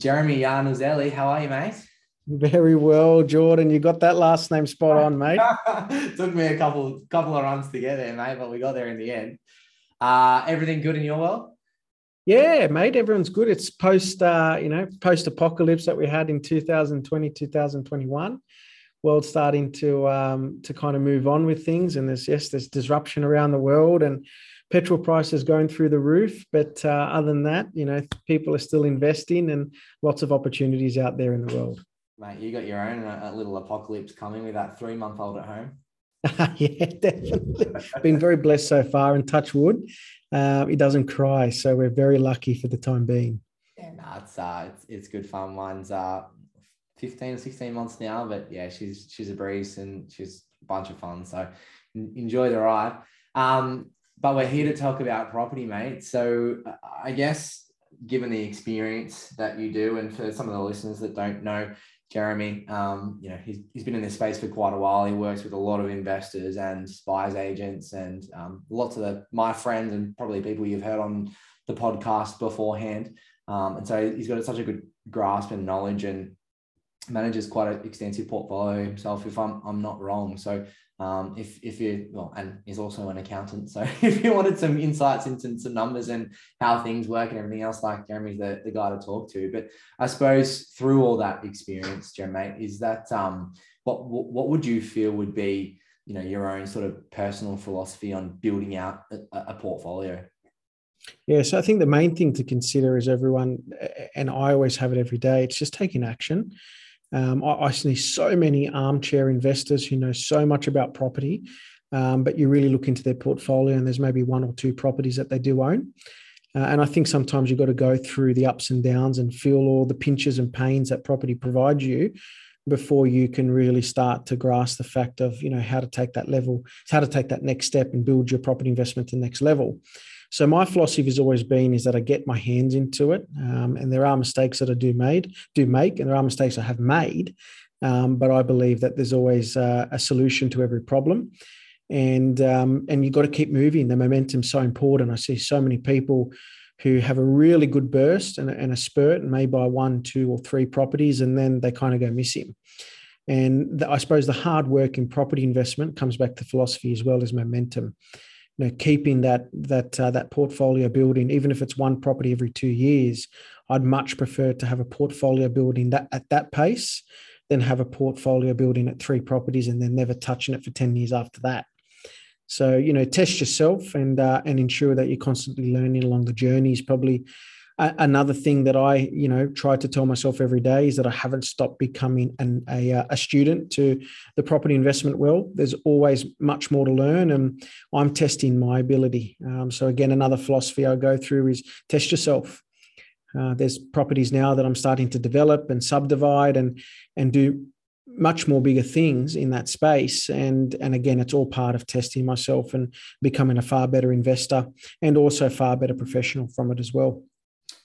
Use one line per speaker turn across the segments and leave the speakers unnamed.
Jeremy Iannuzzelli. How are you, mate?
Very well, Jordan. You got that last name spot on, mate.
Took me a couple couple of runs to get there, mate, but we got there in the end. Uh, everything good in your world?
Yeah, mate. Everyone's good. It's post, uh, you know, post apocalypse that we had in 2020, 2021. World starting to um, to kind of move on with things, and there's yes, there's disruption around the world, and petrol prices going through the roof. But uh, other than that, you know, people are still investing, and lots of opportunities out there in the world.
Mate, you got your own uh, little apocalypse coming with that three month old at home.
yeah, definitely. Been very blessed so far, and touch wood, uh, he doesn't cry, so we're very lucky for the time being.
Yeah, no, it's uh, it's, it's good fun. Mine's uh, 15 or 16 months now, but yeah, she's she's a breeze and she's a bunch of fun. So enjoy the ride. Um, but we're here to talk about property, mate. So I guess given the experience that you do, and for some of the listeners that don't know, Jeremy, um, you know, he's, he's been in this space for quite a while. He works with a lot of investors and buyers agents and um, lots of the, my friends and probably people you've heard on the podcast beforehand. Um, and so he's got such a good grasp and knowledge and manages quite an extensive portfolio himself, if I'm, I'm not wrong. So um, if if you well, and he's also an accountant, so if you wanted some insights into some numbers and how things work and everything else, like Jeremy's the, the guy to talk to. But I suppose through all that experience, Jeremy, is that um, what what would you feel would be you know your own sort of personal philosophy on building out a, a portfolio?
Yeah, so I think the main thing to consider is everyone, and I always have it every day. It's just taking action. Um, I, I, see so many armchair investors who know so much about property, um, but you really look into their portfolio and there's maybe one or two properties that they do own. Uh, and I think sometimes you've got to go through the ups and downs and feel all the pinches and pains that property provides you before you can really start to grasp the fact of you know how to take that level how to take that next step and build your property investment to the next level so my philosophy has always been is that I get my hands into it, um, and there are mistakes that I do made, do make, and there are mistakes I have made. Um, but I believe that there's always uh, a solution to every problem, and um, and you've got to keep moving. The momentum's so important. I see so many people who have a really good burst and, and a spurt and may buy one, two, or three properties, and then they kind of go missing. And the, I suppose the hard work in property investment comes back to philosophy as well as momentum you know, keeping that that uh, that portfolio building, even if it's one property every two years, I'd much prefer to have a portfolio building that at that pace than have a portfolio building at three properties and then never touching it for ten years after that. So you know, test yourself and uh, and ensure that you're constantly learning along the journey is probably another thing that I, you know, try to tell myself every day is that I haven't stopped becoming an, a, uh, a student to the property investment world. There's always much more to learn, and I'm testing my ability. Um, so again, another philosophy I go through is test yourself. Uh, there's properties now that I'm starting to develop and subdivide and and do much more bigger things in that space and and again it's all part of testing myself and becoming a far better investor and also far better professional from it as well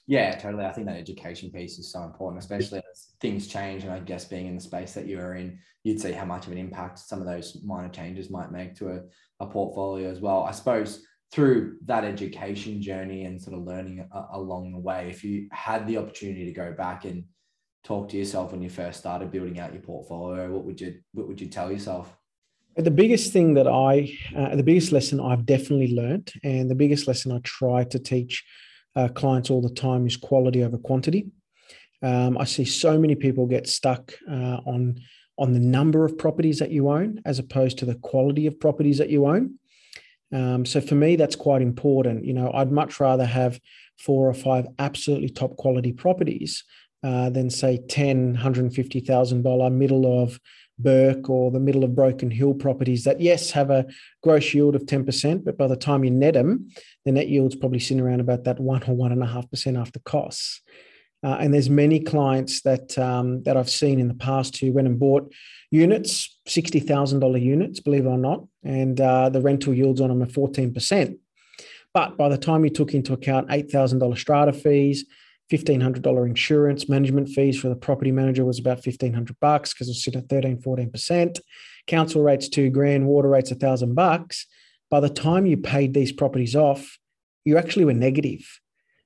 yeah, totally. I think that education piece is so important, especially as things change. And I guess being in the space that you are in, you'd see how much of an impact some of those minor changes might make to a, a portfolio as well. I suppose through that education journey and sort of learning a, along the way, if you had the opportunity to go back and talk to yourself when you first started building out your portfolio, what would you what would you tell yourself?
The biggest thing that I, uh, the biggest lesson I've definitely learned, and the biggest lesson I try to teach uh, clients all the time is quality over quantity. Um, I see so many people get stuck uh, on on the number of properties that you own as opposed to the quality of properties that you own. Um, so for me, that's quite important. You know, I'd much rather have four or five absolutely top quality properties uh, than say 10, $150,000 middle of Bourke or the middle of Broken Hill properties that, yes, have a gross yield of 10%, but by the time you net them, the net yield's probably sitting around about that one or one and a half percent after costs. Uh, and there's many clients that um, that I've seen in the past who went and bought units, sixty thousand dollar units, believe it or not, and uh, the rental yields on them are fourteen percent. But by the time you took into account eight thousand dollar strata fees, $1,500 insurance management fees for the property manager was about 1500 bucks because it's sitting at 13, 14%. Council rates two grand, water rates a thousand bucks. By the time you paid these properties off, you actually were negative.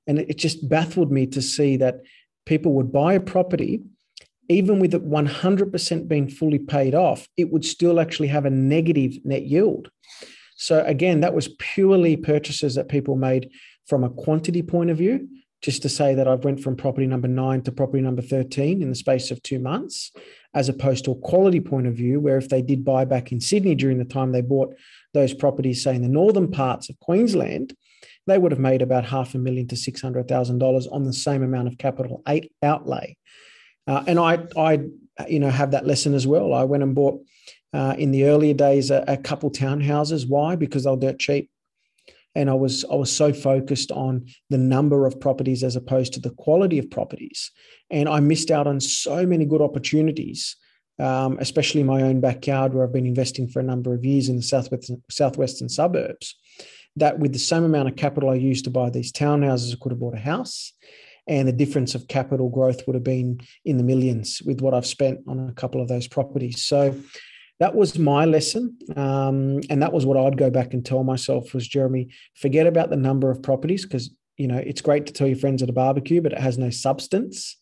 And it just baffled me to see that people would buy a property, even with it 100% being fully paid off, it would still actually have a negative net yield. So, again, that was purely purchases that people made from a quantity point of view. Just to say that I've went from property number nine to property number 13 in the space of two months, as opposed to a quality point of view, where if they did buy back in Sydney during the time they bought those properties, say in the northern parts of Queensland, they would have made about half a million to six hundred thousand dollars on the same amount of capital eight outlay. Uh, and I, I, you know, have that lesson as well. I went and bought uh, in the earlier days a, a couple townhouses. Why? Because they were dirt cheap, and I was I was so focused on the number of properties as opposed to the quality of properties, and I missed out on so many good opportunities. Um, especially my own backyard, where I've been investing for a number of years in the southwestern southwestern suburbs that with the same amount of capital I used to buy these townhouses, I could have bought a house. And the difference of capital growth would have been in the millions with what I've spent on a couple of those properties. So that was my lesson. Um, and that was what I'd go back and tell myself was Jeremy, forget about the number of properties because you know it's great to tell your friends at a barbecue, but it has no substance.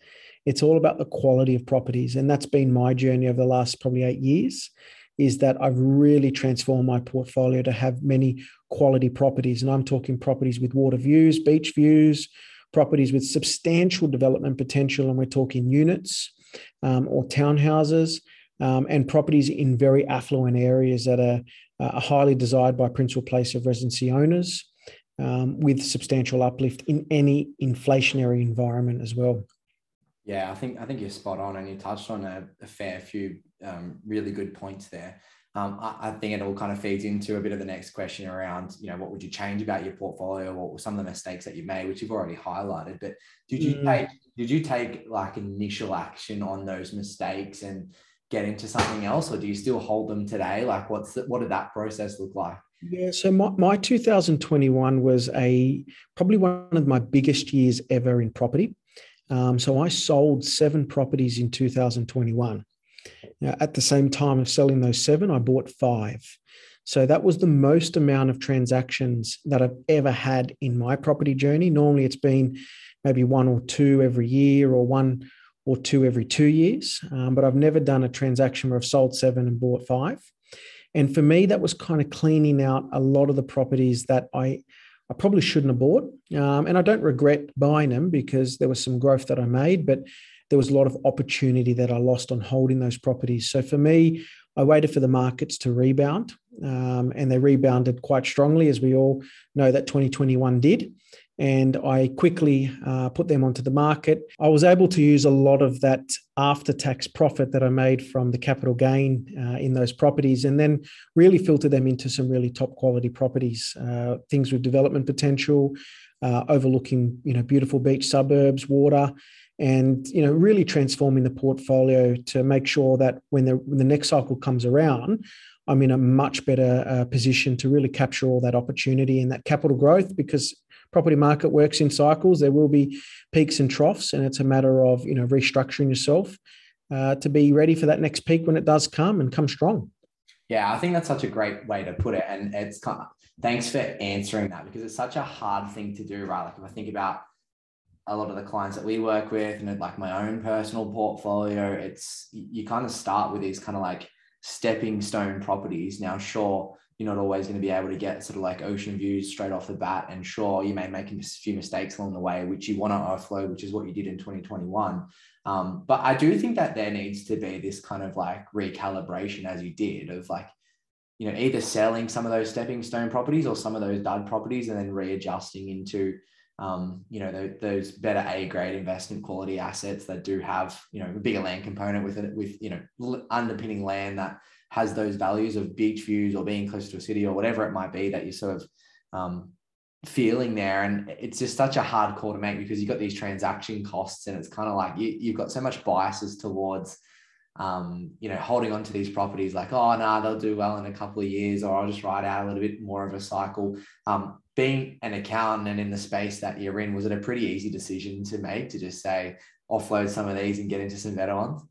It's all about the quality of properties. And that's been my journey over the last probably eight years is that I've really transformed my portfolio to have many quality properties. And I'm talking properties with water views, beach views, properties with substantial development potential. And we're talking units um, or townhouses um, and properties in very affluent areas that are, uh, are highly desired by principal place of residency owners. Um, with substantial uplift in any inflationary environment as well.
Yeah, I think I think you're spot on, and you touched on a, a fair few um, really good points there. Um, I, I, think it all kind of feeds into a bit of the next question around, you know, what would you change about your portfolio? What were some of the mistakes that you made, which you've already highlighted? But did you mm. take did you take like initial action on those mistakes and get into something else, or do you still hold them today? Like, what's what did that process look like?
Yeah, so my, my 2021 was a probably one of my biggest years ever in property. Um, so I sold seven properties in 2021. Now, at the same time of selling those seven, I bought five. So that was the most amount of transactions that I've ever had in my property journey. Normally, it's been maybe one or two every year or one or two every two years. Um, but I've never done a transaction where I've sold seven and bought five. And for me, that was kind of cleaning out a lot of the properties that I I probably shouldn't have bought. Um, and I don't regret buying them because there was some growth that I made, but there was a lot of opportunity that I lost on holding those properties. So for me, I waited for the markets to rebound, um, and they rebounded quite strongly, as we all know that 2021 did and I quickly uh, put them onto the market. I was able to use a lot of that after tax profit that I made from the capital gain uh, in those properties and then really filter them into some really top quality properties, uh, things with development potential, uh, overlooking you know beautiful beach suburbs, water. And you know, really transforming the portfolio to make sure that when the when the next cycle comes around, I'm in a much better uh, position to really capture all that opportunity and that capital growth because property market works in cycles. There will be peaks and troughs, and it's a matter of you know restructuring yourself uh, to be ready for that next peak when it does come and come strong.
Yeah, I think that's such a great way to put it, and it's kind of thanks for answering that because it's such a hard thing to do, right? Like if I think about a lot of the clients that we work with and like my own personal portfolio, it's you kind of start with these kind of like stepping stone properties. Now, sure, you're not always going to be able to get sort of like ocean views straight off the bat. And sure, you may make a few mistakes along the way, which you want to offload, which is what you did in 2021. Um, but I do think that there needs to be this kind of like recalibration as you did of like, you know, either selling some of those stepping stone properties or some of those dud properties and then readjusting into, um, you know, the, those better A grade investment quality assets that do have, you know, a bigger land component with it, with, you know, underpinning land that has those values of beach views or being close to a city or whatever it might be that you're sort of um, feeling there. And it's just such a hard call to make because you've got these transaction costs and it's kind of like you, you've got so much biases towards, um, you know, holding on to these properties like, oh, no, nah, they'll do well in a couple of years or I'll just ride out a little bit more of a cycle. Um, being an accountant and in the space that you're in, was it a pretty easy decision to make to just say, offload some of these and get into some better ones?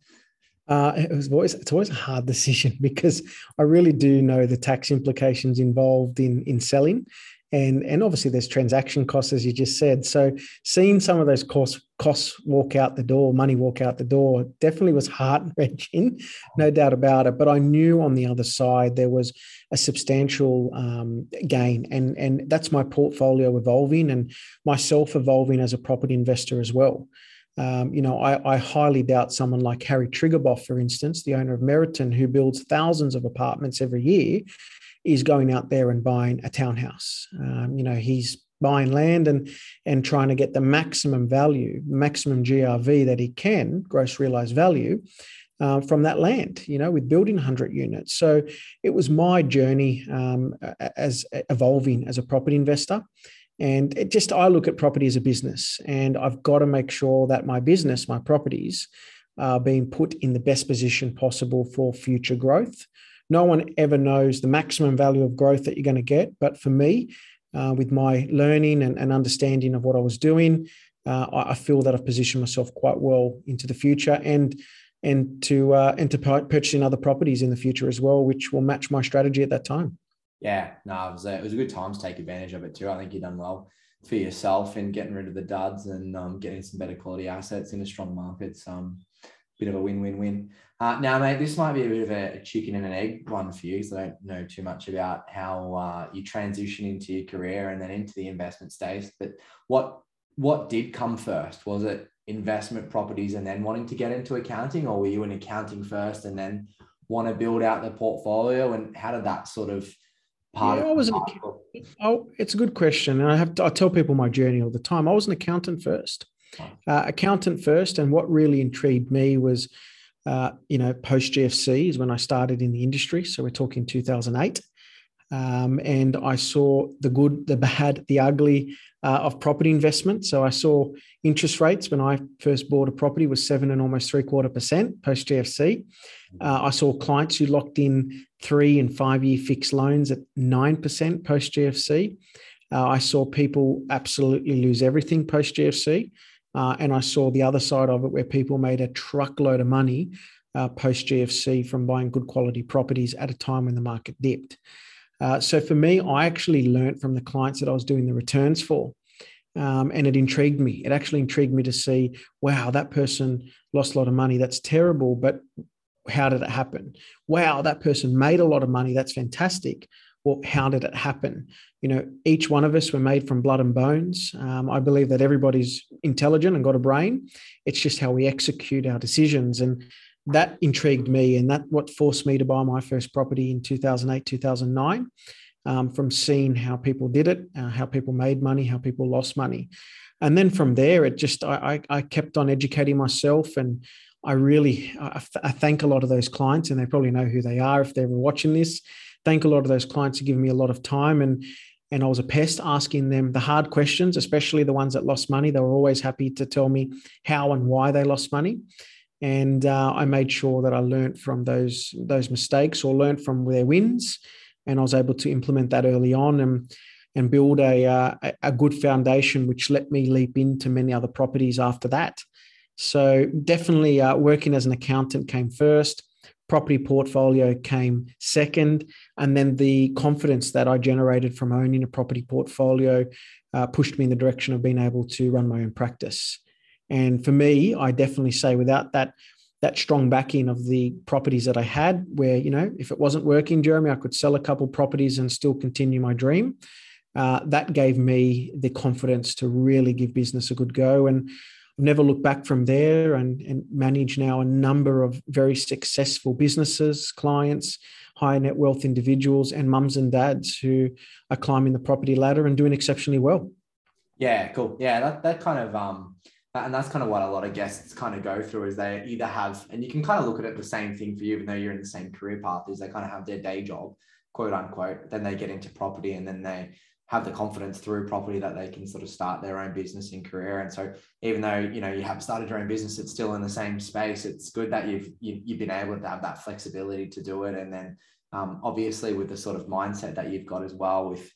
Uh, it was always it's always a hard decision because I really do know the tax implications involved in in selling, and and obviously there's transaction costs as you just said. So seeing some of those costs costs walk out the door money walk out the door definitely was heart wrenching no doubt about it. But i knew on the other side there was a substantial um, gain. And and that's my portfolio evolving and myself evolving as a property investor as well um, you know, I, I, highly doubt someone like Harry Triguboff, for instance, the owner of Meriton, who builds thousands of apartments every year, is going out there and buying a townhouse. Um, you know, he's buying land and and trying to get the maximum value, maximum GRV that he can, gross realized value, uh, from that land. You know, with building 100 units. So it was my journey um, as evolving as a property investor. And it just I look at property as a business, and I've got to make sure that my business, my properties, are being put in the best position possible for future growth. No one ever knows the maximum value of growth that you're going to get. But for me, uh, with my learning and, and, understanding of what I was doing, uh, I, I, feel that I've positioned myself quite well into the future and and to uh, and to purchasing other properties in the future as well, which will match my strategy at that time.
Yeah, no, it was a, it was a good time to take advantage of it too. I think you've done well for yourself in getting rid of the duds and um, getting some better quality assets in a strong market. It's Um, bit of a win-win-win. Uh, now, mate, this might be a bit of a, chicken and an egg one for you, because I don't know too much about how uh, you transition into your career and then into the investment space. But what what did come first? Was it investment properties and then wanting to get into accounting, or were you in accounting first and then want to build out the portfolio? And how did that sort of part?
Yeah, I was an, oh, it's a good question, and I have to, I tell people my journey all the time. I was an accountant first uh, accountant first. And what really intrigued me was, uh, you know, post GFC is when I started in the industry. So we're talking 2008. Um, and I saw the good, the bad, the ugly uh, of property investment. So I saw interest rates when I first bought a property was seven and almost three quarter percent post GFC. Uh, I saw clients who locked in three and five year fixed loans at nine percent post GFC. Uh, I saw people absolutely lose everything post GFC. Uh, and I saw the other side of it where people made a truckload of money uh, post GFC from buying good quality properties at a time when the market dipped. Uh, so for me, I actually learned from the clients that I was doing the returns for. Um, and it intrigued me. It actually intrigued me to see, wow, that person lost a lot of money. That's terrible. But how did it happen? Wow, that person made a lot of money. That's fantastic well, how did it happen? You know, each one of us were made from blood and bones. Um, I believe that everybody's intelligent and got a brain. It's just how we execute our decisions. And that intrigued me. And that what forced me to buy my first property in 2008, 2009, um, from seeing how people did it, uh, how people made money, how people lost money. And then from there, it just, I, I, I kept on educating myself and I really, I, I thank a lot of those clients and they probably know who they are if they were watching this thank a lot of those clients for giving me a lot of time and and I was a pest asking them the hard questions, especially the ones that lost money. They were always happy to tell me how and why they lost money, and uh, I made sure that I learned from those those mistakes or learned from their wins, and I was able to implement that early on and and build a uh, a good foundation, which let me leap into many other properties after that. So definitely, uh, working as an accountant came first property portfolio came second. And then the confidence that I generated from owning a property portfolio uh, pushed me in the direction of being able to run my own practice. And for me, I definitely say without that, that strong backing of the properties that I had, where, you know, if it wasn't working, Jeremy, I could sell a couple properties and still continue my dream. Uh, that gave me the confidence to really give business a good go. And I've never looked back from there and, and manage now a number of very successful businesses, clients, high net wealth individuals, and mums and dads who are climbing the property ladder and doing exceptionally well.
Yeah, cool. Yeah, that, that kind of, um, and that's kind of what a lot of guests kind of go through is they either have, and you can kind of look at it the same thing for you, even though you're in the same career path, is they kind of have their day job, quote unquote, then they get into property and then they have the confidence through property that they can sort of start their own business and career. And so even though you know you have started your own business, it's still in the same space. It's good that you've you, have you have been able to have that flexibility to do it. And then um, obviously with the sort of mindset that you've got as well with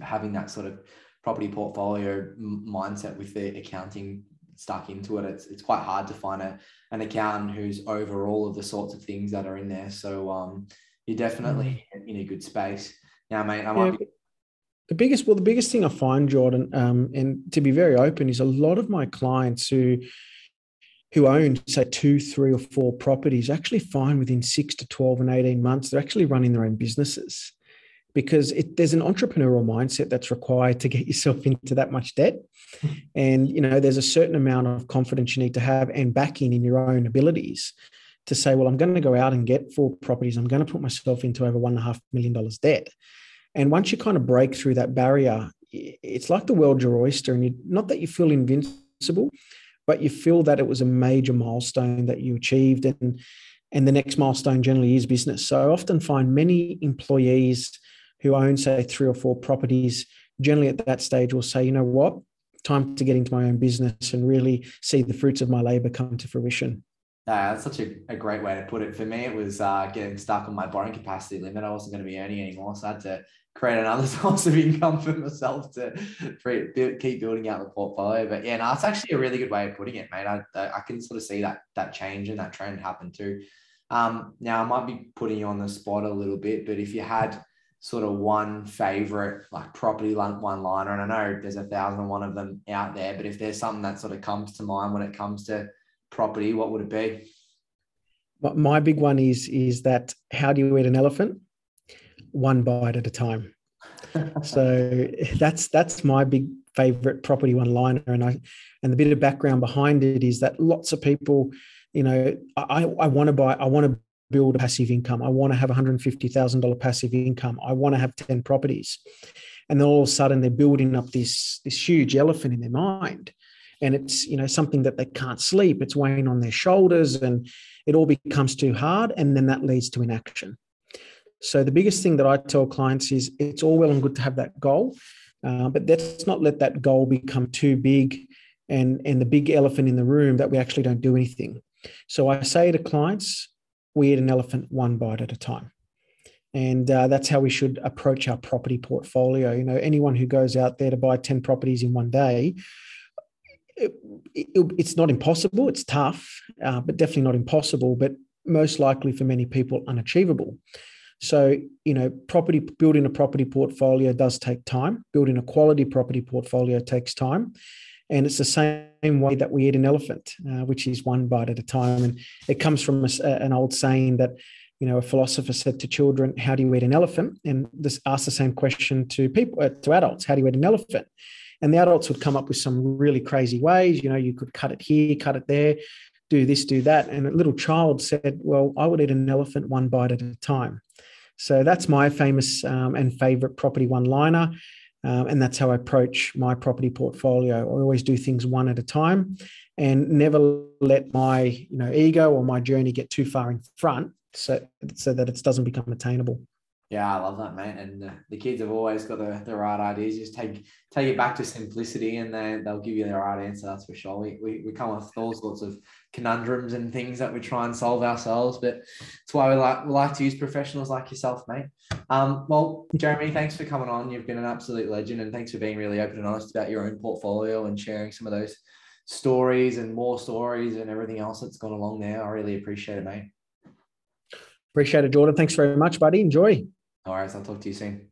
having that sort of property portfolio mindset with the accounting stuck into it, it's it's quite hard to find a an accountant who's over all of the sorts of things that are in there. So um, you're definitely mm. in a good space. Now, mate, I might yeah. be
The biggest, well, the biggest thing I find, Jordan, um, and to be very open, is a lot of my clients who who own, say, two, three, or four properties actually find within six to 12 and 18 months, they're actually running their own businesses because it, there's an entrepreneurial mindset that's required to get yourself into that much debt. and, you know, there's a certain amount of confidence you need to have and backing in your own abilities to say, well, I'm going to go out and get four properties. I'm going to put myself into over one and a half million dollars debt. And once you kind of break through that barrier, it's like the world's your oyster. And you, not that you feel invincible, but you feel that it was a major milestone that you achieved and and the next milestone generally is business so i often find many employees who own say three or four properties generally at that stage will say you know what time to get into my own business and really see the fruits of my labor come to fruition
yeah, that's such a, a great way to put it. For me, it was uh, getting stuck on my borrowing capacity limit. I wasn't going to be earning anymore. So I had to create another source of income for myself to keep building out the portfolio. But yeah, no, it's actually a really good way of putting it, mate. I, I can sort of see that that change and that trend happen too. Um, now I might be putting you on the spot a little bit, but if you had sort of one favorite like property one liner, and I know there's a thousand and one of them out there, but if there's something that sort of comes to mind when it comes to property, what would it be?
My big one is is that how do you eat an elephant? one bite at a time. so that's that's my big favorite property one liner and i and the bit of background behind it is that lots of people you know i i want to buy i want to build a passive income. I want to have $150000 passive income. I want to have 10 properties. And then all of a sudden they're building up this this huge elephant in their mind. And it's you know something that they can't sleep. It's weighing on their shoulders and it all becomes too hard. And then that leads to inaction. So the biggest thing that I tell clients is it's all well and good to have that goal, uh, but let's not let that goal become too big and and the big elephant in the room that we actually don't do anything. So I say to clients, we eat an elephant one bite at a time. And uh, that's how we should approach our property portfolio. You know, anyone who goes out there to buy 10 properties in one day, it, it, it's not impossible. It's tough, uh, but definitely not impossible, but most likely for many people unachievable. So, you know, property building a property portfolio does take time. Building a quality property portfolio takes time. And it's the same way that we eat an elephant, uh, which is one bite at a time. And it comes from a, an old saying that, you know, a philosopher said to children, "How do you eat an elephant?" And this asked the same question to people, uh, to adults, "How do you eat an elephant?" And the adults would come up with some really crazy ways. You know, you could cut it here, cut it there, do this, do that. And a little child said, "Well, I would eat an elephant one bite at a time." So that's my famous um, and favorite property one liner. Um, and that's how I approach my property portfolio. I always do things one at a time and never let my you know ego or my journey get too far in front so, so that it doesn't become attainable.
Yeah, I love that, mate. And uh, the kids have always got the, the right ideas. Just take take it back to simplicity, and they they'll give you the right answer. That's for sure. We, we we come up with all sorts of conundrums and things that we try and solve ourselves, but it's why we like we like to use professionals like yourself, mate. Um, well, Jeremy, thanks for coming on. You've been an absolute legend, and thanks for being really open and honest about your own portfolio and sharing some of those stories and more stories and everything else that's gone along there. I really appreciate it, mate.
Appreciate it, Jordan. Thanks very much, buddy. Enjoy.
All right, I'll talk to you soon.